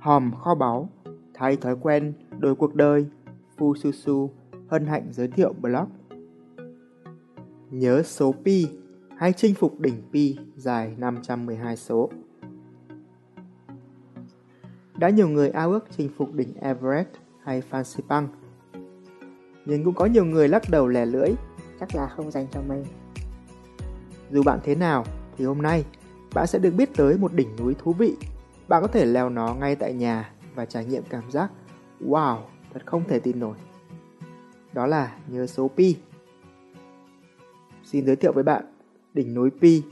hòm kho báu, thay thói quen, đổi cuộc đời, Phu Su Su hân hạnh giới thiệu blog. Nhớ số pi hay chinh phục đỉnh pi dài 512 số. Đã nhiều người ao ước chinh phục đỉnh Everest hay Fansipan, Bang, nhưng cũng có nhiều người lắc đầu lẻ lưỡi, chắc là không dành cho mình. Dù bạn thế nào, thì hôm nay bạn sẽ được biết tới một đỉnh núi thú vị. Bạn có thể leo nó ngay tại nhà và trải nghiệm cảm giác wow, thật không thể tin nổi. Đó là nhớ số pi. Xin giới thiệu với bạn, đỉnh núi pi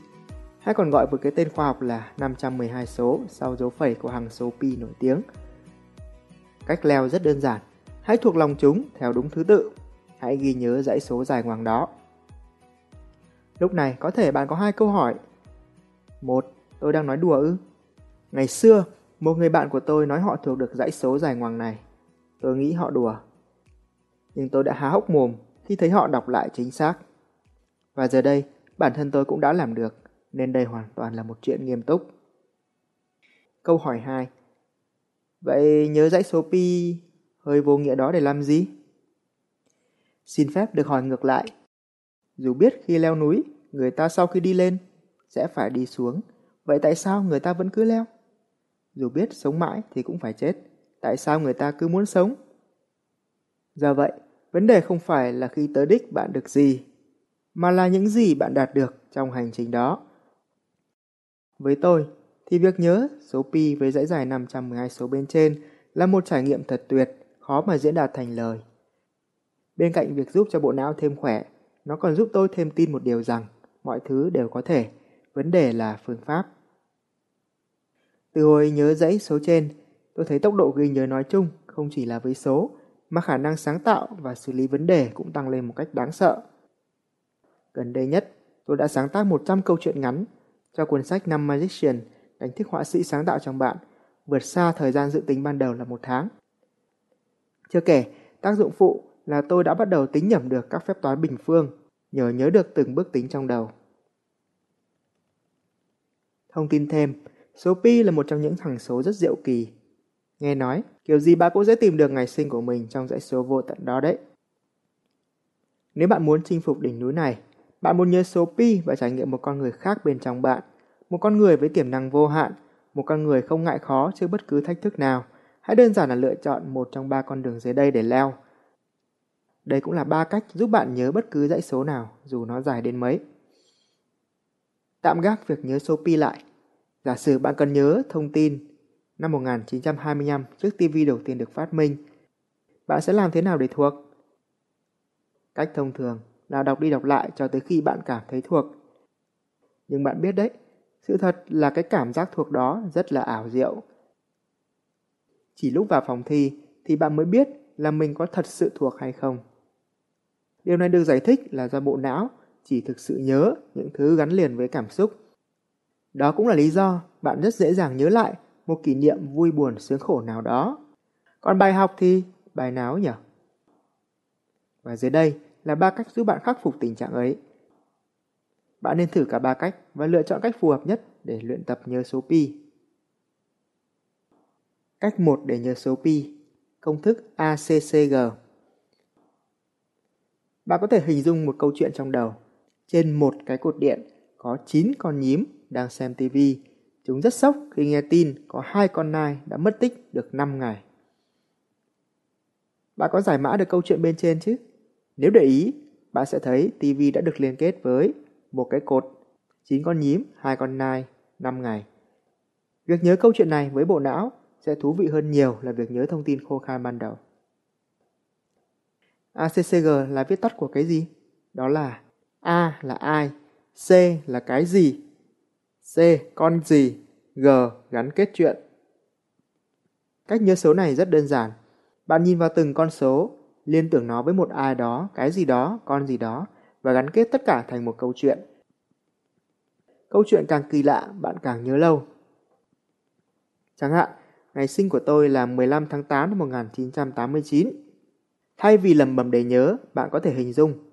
hay còn gọi với cái tên khoa học là 512 số sau dấu phẩy của hằng số pi nổi tiếng. Cách leo rất đơn giản, hãy thuộc lòng chúng theo đúng thứ tự. Hãy ghi nhớ dãy số dài ngoằng đó. Lúc này có thể bạn có hai câu hỏi. Một, tôi đang nói đùa ư? Ngày xưa, một người bạn của tôi nói họ thuộc được dãy số dài ngoằng này. Tôi nghĩ họ đùa. Nhưng tôi đã há hốc mồm khi thấy họ đọc lại chính xác. Và giờ đây, bản thân tôi cũng đã làm được, nên đây hoàn toàn là một chuyện nghiêm túc. Câu hỏi 2. Vậy nhớ dãy số pi hơi vô nghĩa đó để làm gì? Xin phép được hỏi ngược lại. Dù biết khi leo núi, người ta sau khi đi lên sẽ phải đi xuống, vậy tại sao người ta vẫn cứ leo? Dù biết sống mãi thì cũng phải chết, tại sao người ta cứ muốn sống? Do vậy, vấn đề không phải là khi tới đích bạn được gì, mà là những gì bạn đạt được trong hành trình đó. Với tôi, thì việc nhớ số pi với dãy dài 512 số bên trên là một trải nghiệm thật tuyệt, khó mà diễn đạt thành lời. Bên cạnh việc giúp cho bộ não thêm khỏe, nó còn giúp tôi thêm tin một điều rằng mọi thứ đều có thể, vấn đề là phương pháp. Từ hồi nhớ dãy số trên, tôi thấy tốc độ ghi nhớ nói chung không chỉ là với số, mà khả năng sáng tạo và xử lý vấn đề cũng tăng lên một cách đáng sợ. Gần đây nhất, tôi đã sáng tác 100 câu chuyện ngắn cho cuốn sách Năm Magician đánh thức họa sĩ sáng tạo trong bạn, vượt xa thời gian dự tính ban đầu là một tháng. Chưa kể, tác dụng phụ là tôi đã bắt đầu tính nhẩm được các phép toán bình phương, nhờ nhớ được từng bước tính trong đầu. Thông tin thêm, số pi là một trong những thằng số rất diệu kỳ. Nghe nói, kiểu gì bạn cũng sẽ tìm được ngày sinh của mình trong dãy số vô tận đó đấy. Nếu bạn muốn chinh phục đỉnh núi này, bạn muốn nhớ số pi và trải nghiệm một con người khác bên trong bạn, một con người với tiềm năng vô hạn, một con người không ngại khó trước bất cứ thách thức nào. Hãy đơn giản là lựa chọn một trong ba con đường dưới đây để leo. Đây cũng là ba cách giúp bạn nhớ bất cứ dãy số nào, dù nó dài đến mấy. Tạm gác việc nhớ số pi lại. Giả sử bạn cần nhớ thông tin năm 1925 trước TV đầu tiên được phát minh, bạn sẽ làm thế nào để thuộc? Cách thông thường là đọc đi đọc lại cho tới khi bạn cảm thấy thuộc. Nhưng bạn biết đấy, sự thật là cái cảm giác thuộc đó rất là ảo diệu. Chỉ lúc vào phòng thi thì bạn mới biết là mình có thật sự thuộc hay không. Điều này được giải thích là do bộ não chỉ thực sự nhớ những thứ gắn liền với cảm xúc. Đó cũng là lý do bạn rất dễ dàng nhớ lại một kỷ niệm vui buồn sướng khổ nào đó. Còn bài học thì bài nào nhỉ? Và dưới đây là ba cách giúp bạn khắc phục tình trạng ấy. Bạn nên thử cả ba cách và lựa chọn cách phù hợp nhất để luyện tập nhớ số pi. Cách 1 để nhớ số pi, công thức ACCG. Bạn có thể hình dung một câu chuyện trong đầu. Trên một cái cột điện có 9 con nhím đang xem tivi. Chúng rất sốc khi nghe tin có hai con nai đã mất tích được 5 ngày. Bạn có giải mã được câu chuyện bên trên chứ? Nếu để ý, bạn sẽ thấy TV đã được liên kết với một cái cột, 9 con nhím, hai con nai, 5 ngày. Việc nhớ câu chuyện này với bộ não sẽ thú vị hơn nhiều là việc nhớ thông tin khô khan ban đầu. ACCG là viết tắt của cái gì? Đó là A là ai, C là cái gì, C con gì, G gắn kết chuyện. Cách nhớ số này rất đơn giản. Bạn nhìn vào từng con số liên tưởng nó với một ai đó, cái gì đó, con gì đó và gắn kết tất cả thành một câu chuyện. Câu chuyện càng kỳ lạ, bạn càng nhớ lâu. Chẳng hạn, ngày sinh của tôi là 15 tháng 8 năm 1989. Thay vì lầm bầm để nhớ, bạn có thể hình dung.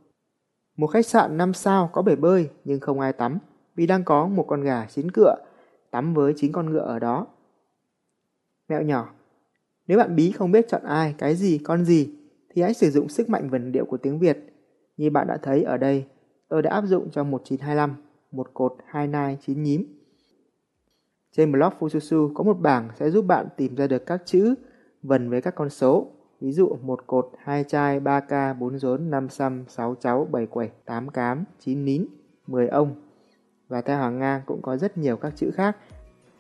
Một khách sạn 5 sao có bể bơi nhưng không ai tắm vì đang có một con gà chín cựa tắm với chín con ngựa ở đó. Mẹo nhỏ Nếu bạn bí không biết chọn ai, cái gì, con gì thì hãy sử dụng sức mạnh vần điệu của tiếng Việt. Như bạn đã thấy ở đây, tôi đã áp dụng cho 1925, một cột hai nai chín nhím. Trên blog Fususu có một bảng sẽ giúp bạn tìm ra được các chữ vần với các con số. Ví dụ một cột, hai chai, 3 ca, 4 rốn, 5 xăm, 6 cháu, 7 quẩy, 8 cám, 9 nín, 10 ông. Và theo hàng ngang cũng có rất nhiều các chữ khác.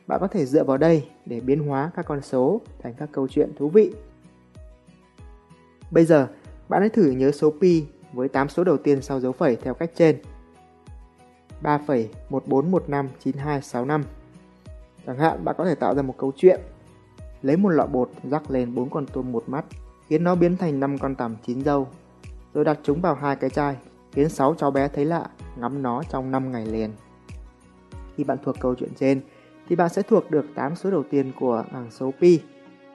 Bạn có thể dựa vào đây để biến hóa các con số thành các câu chuyện thú vị. Bây giờ, bạn hãy thử nhớ số pi với 8 số đầu tiên sau dấu phẩy theo cách trên. 3,14159265 Chẳng hạn bạn có thể tạo ra một câu chuyện Lấy một lọ bột rắc lên bốn con tôm một mắt khiến nó biến thành 5 con tằm chín dâu rồi đặt chúng vào hai cái chai, khiến 6 cháu bé thấy lạ, ngắm nó trong 5 ngày liền. Khi bạn thuộc câu chuyện trên, thì bạn sẽ thuộc được 8 số đầu tiên của bảng số pi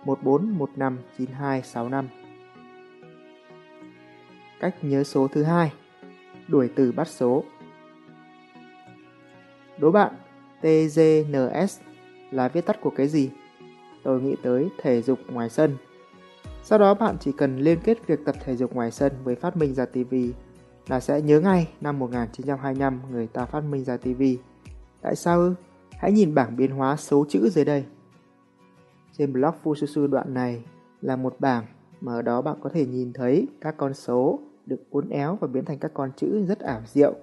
14159265. Cách nhớ số thứ hai, Đuổi từ bắt số Đố bạn TGNS là viết tắt của cái gì? Tôi nghĩ tới thể dục ngoài sân. Sau đó bạn chỉ cần liên kết việc tập thể dục ngoài sân với phát minh ra TV là sẽ nhớ ngay năm 1925 người ta phát minh ra TV. Tại sao ư? Hãy nhìn bảng biến hóa số chữ dưới đây. Trên blog Fususu đoạn này là một bảng mà ở đó bạn có thể nhìn thấy các con số được uốn éo và biến thành các con chữ rất ảo diệu.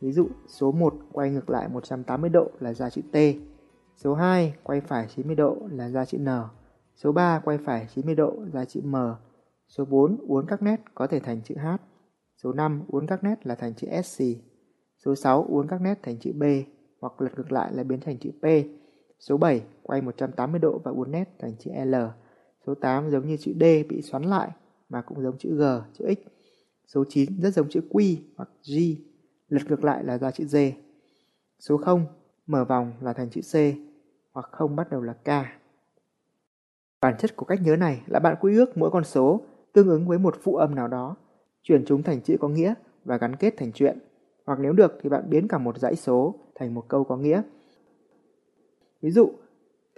Ví dụ số 1 quay ngược lại 180 độ là ra chữ T, số 2 quay phải 90 độ là ra chữ N, số 3 quay phải 90 độ ra chữ M, số 4 uốn các nét có thể thành chữ H, số 5 uốn các nét là thành chữ SC, số 6 uốn các nét thành chữ B hoặc lật ngược lại là biến thành chữ P, số 7 quay 180 độ và uốn nét thành chữ L, số 8 giống như chữ D bị xoắn lại mà cũng giống chữ G, chữ X. Số 9 rất giống chữ Q hoặc G, lật ngược lại là ra chữ D. Số 0 mở vòng là thành chữ C hoặc không bắt đầu là K. Bản chất của cách nhớ này là bạn quy ước mỗi con số tương ứng với một phụ âm nào đó, chuyển chúng thành chữ có nghĩa và gắn kết thành chuyện. Hoặc nếu được thì bạn biến cả một dãy số thành một câu có nghĩa. Ví dụ,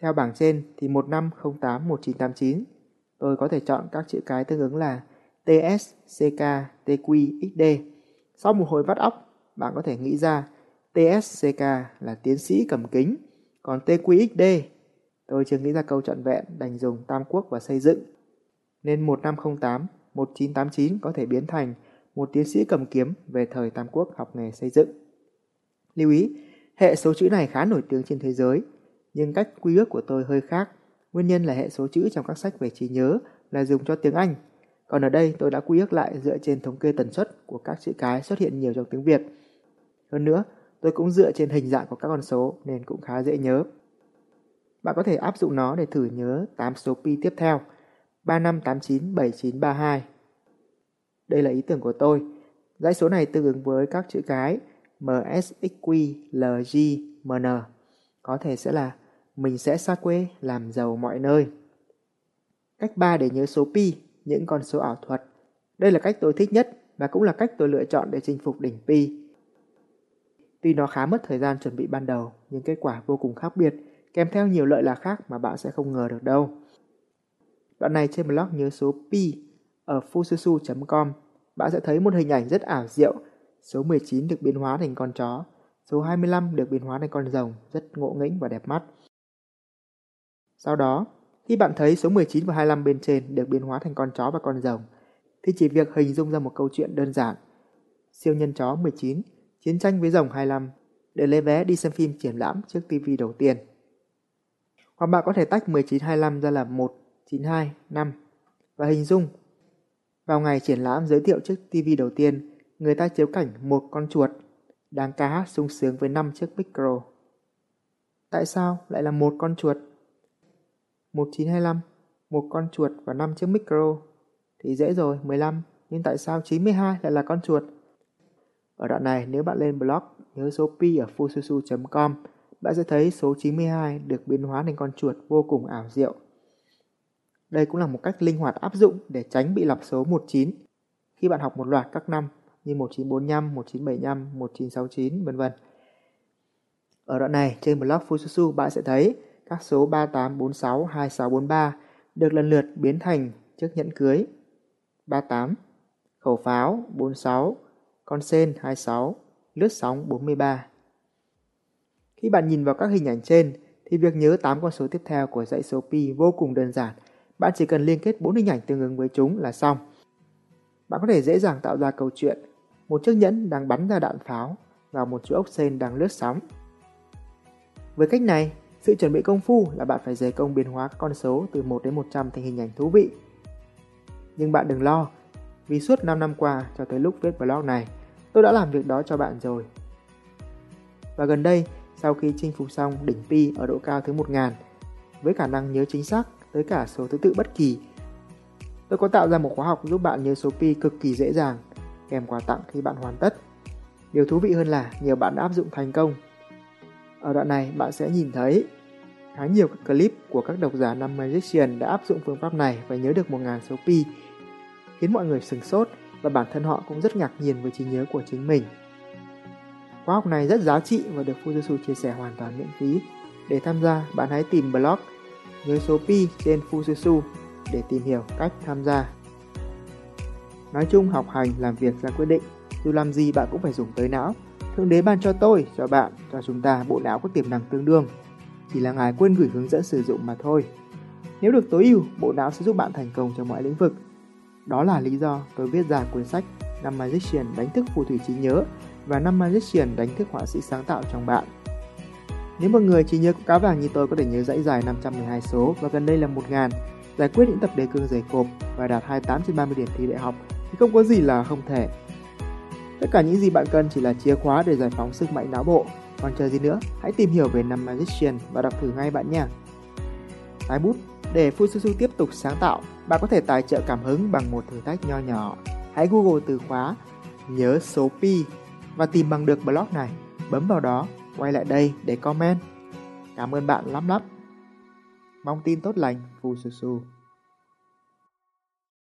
theo bảng trên thì 15081989, tôi có thể chọn các chữ cái tương ứng là TS, CK, TQ, XD. Sau một hồi vắt óc, bạn có thể nghĩ ra TSCK là tiến sĩ cầm kính, còn TQXD tôi chưa nghĩ ra câu trọn vẹn đành dùng tam quốc và xây dựng. Nên 1508, 1989 có thể biến thành một tiến sĩ cầm kiếm về thời Tam Quốc học nghề xây dựng. Lưu ý, hệ số chữ này khá nổi tiếng trên thế giới, nhưng cách quy ước của tôi hơi khác. Nguyên nhân là hệ số chữ trong các sách về trí nhớ là dùng cho tiếng Anh, còn ở đây tôi đã quy ước lại dựa trên thống kê tần suất của các chữ cái xuất hiện nhiều trong tiếng Việt. Hơn nữa, tôi cũng dựa trên hình dạng của các con số nên cũng khá dễ nhớ. Bạn có thể áp dụng nó để thử nhớ 8 số pi tiếp theo 35897932. Đây là ý tưởng của tôi. Dãy số này tương ứng với các chữ cái MSXQ, LG, MN. Có thể sẽ là mình sẽ xa quê làm giàu mọi nơi. Cách 3 để nhớ số pi những con số ảo thuật. Đây là cách tôi thích nhất và cũng là cách tôi lựa chọn để chinh phục đỉnh Pi. Tuy nó khá mất thời gian chuẩn bị ban đầu, nhưng kết quả vô cùng khác biệt, kèm theo nhiều lợi lạc khác mà bạn sẽ không ngờ được đâu. Đoạn này trên blog nhớ số Pi ở fususu.com, bạn sẽ thấy một hình ảnh rất ảo diệu. Số 19 được biến hóa thành con chó, số 25 được biến hóa thành con rồng, rất ngộ nghĩnh và đẹp mắt. Sau đó, khi bạn thấy số 19 và 25 bên trên được biến hóa thành con chó và con rồng, thì chỉ việc hình dung ra một câu chuyện đơn giản. Siêu nhân chó 19, chiến tranh với rồng 25, để lấy vé đi xem phim triển lãm trước TV đầu tiên. Hoặc bạn có thể tách 1925 ra là 1925 và hình dung. Vào ngày triển lãm giới thiệu chiếc TV đầu tiên, người ta chiếu cảnh một con chuột đang ca hát sung sướng với năm chiếc micro. Tại sao lại là một con chuột 1925, một con chuột và năm chiếc micro. Thì dễ rồi, 15, nhưng tại sao 92 lại là con chuột? Ở đoạn này, nếu bạn lên blog nhớ số pi ở fususu.com, bạn sẽ thấy số 92 được biến hóa thành con chuột vô cùng ảo diệu. Đây cũng là một cách linh hoạt áp dụng để tránh bị lặp số 19 khi bạn học một loạt các năm như 1945, 1975, 1969, vân vân. Ở đoạn này, trên blog Fususu bạn sẽ thấy Các số 38, 46, 26, 43 được lần lượt biến thành chiếc nhẫn cưới 38, khẩu pháo 46, con sen 26, lướt sóng 43. Khi bạn nhìn vào các hình ảnh trên thì việc nhớ 8 con số tiếp theo của dãy số pi vô cùng đơn giản. Bạn chỉ cần liên kết 4 hình ảnh tương ứng với chúng là xong. Bạn có thể dễ dàng tạo ra câu chuyện một chiếc nhẫn đang bắn ra đạn pháo và một chú ốc sên đang lướt sóng. Với cách này, sự chuẩn bị công phu là bạn phải dày công biến hóa các con số từ 1 đến 100 thành hình ảnh thú vị. Nhưng bạn đừng lo, vì suốt 5 năm qua cho tới lúc viết blog này, tôi đã làm việc đó cho bạn rồi. Và gần đây, sau khi chinh phục xong đỉnh pi ở độ cao thứ 1000, với khả năng nhớ chính xác tới cả số thứ tự bất kỳ, tôi có tạo ra một khóa học giúp bạn nhớ số pi cực kỳ dễ dàng, kèm quà tặng khi bạn hoàn tất. Điều thú vị hơn là nhiều bạn đã áp dụng thành công. Ở đoạn này bạn sẽ nhìn thấy khá nhiều các clip của các độc giả năm Magician đã áp dụng phương pháp này và nhớ được 1.000 số pi, khiến mọi người sừng sốt và bản thân họ cũng rất ngạc nhiên với trí nhớ của chính mình. Khóa học này rất giá trị và được Fujitsu chia sẻ hoàn toàn miễn phí. Để tham gia, bạn hãy tìm blog với số pi trên Fujitsu để tìm hiểu cách tham gia. Nói chung học hành làm việc ra quyết định, dù làm gì bạn cũng phải dùng tới não. Thượng đế ban cho tôi, cho bạn, cho chúng ta bộ não có tiềm năng tương đương. Chỉ là ngài quên gửi hướng dẫn sử dụng mà thôi. Nếu được tối ưu, bộ não sẽ giúp bạn thành công trong mọi lĩnh vực. Đó là lý do tôi viết ra cuốn sách Năm Magician đánh thức phù thủy trí nhớ và năm Magician đánh thức họa sĩ sáng tạo trong bạn. Nếu một người trí nhớ cá vàng như tôi có thể nhớ dãy dài 512 số và gần đây là 1000, giải quyết những tập đề cương dày cộp và đạt 28 trên 30 điểm thi đại học thì không có gì là không thể. Tất cả những gì bạn cần chỉ là chìa khóa để giải phóng sức mạnh não bộ. Còn chờ gì nữa, hãy tìm hiểu về năm Magician và đọc thử ngay bạn nhé. Tái bút Để Fususu tiếp tục sáng tạo, bạn có thể tài trợ cảm hứng bằng một thử thách nho nhỏ. Hãy Google từ khóa nhớ số pi và tìm bằng được blog này. Bấm vào đó, quay lại đây để comment. Cảm ơn bạn lắm lắm. Mong tin tốt lành, Phù Su Su.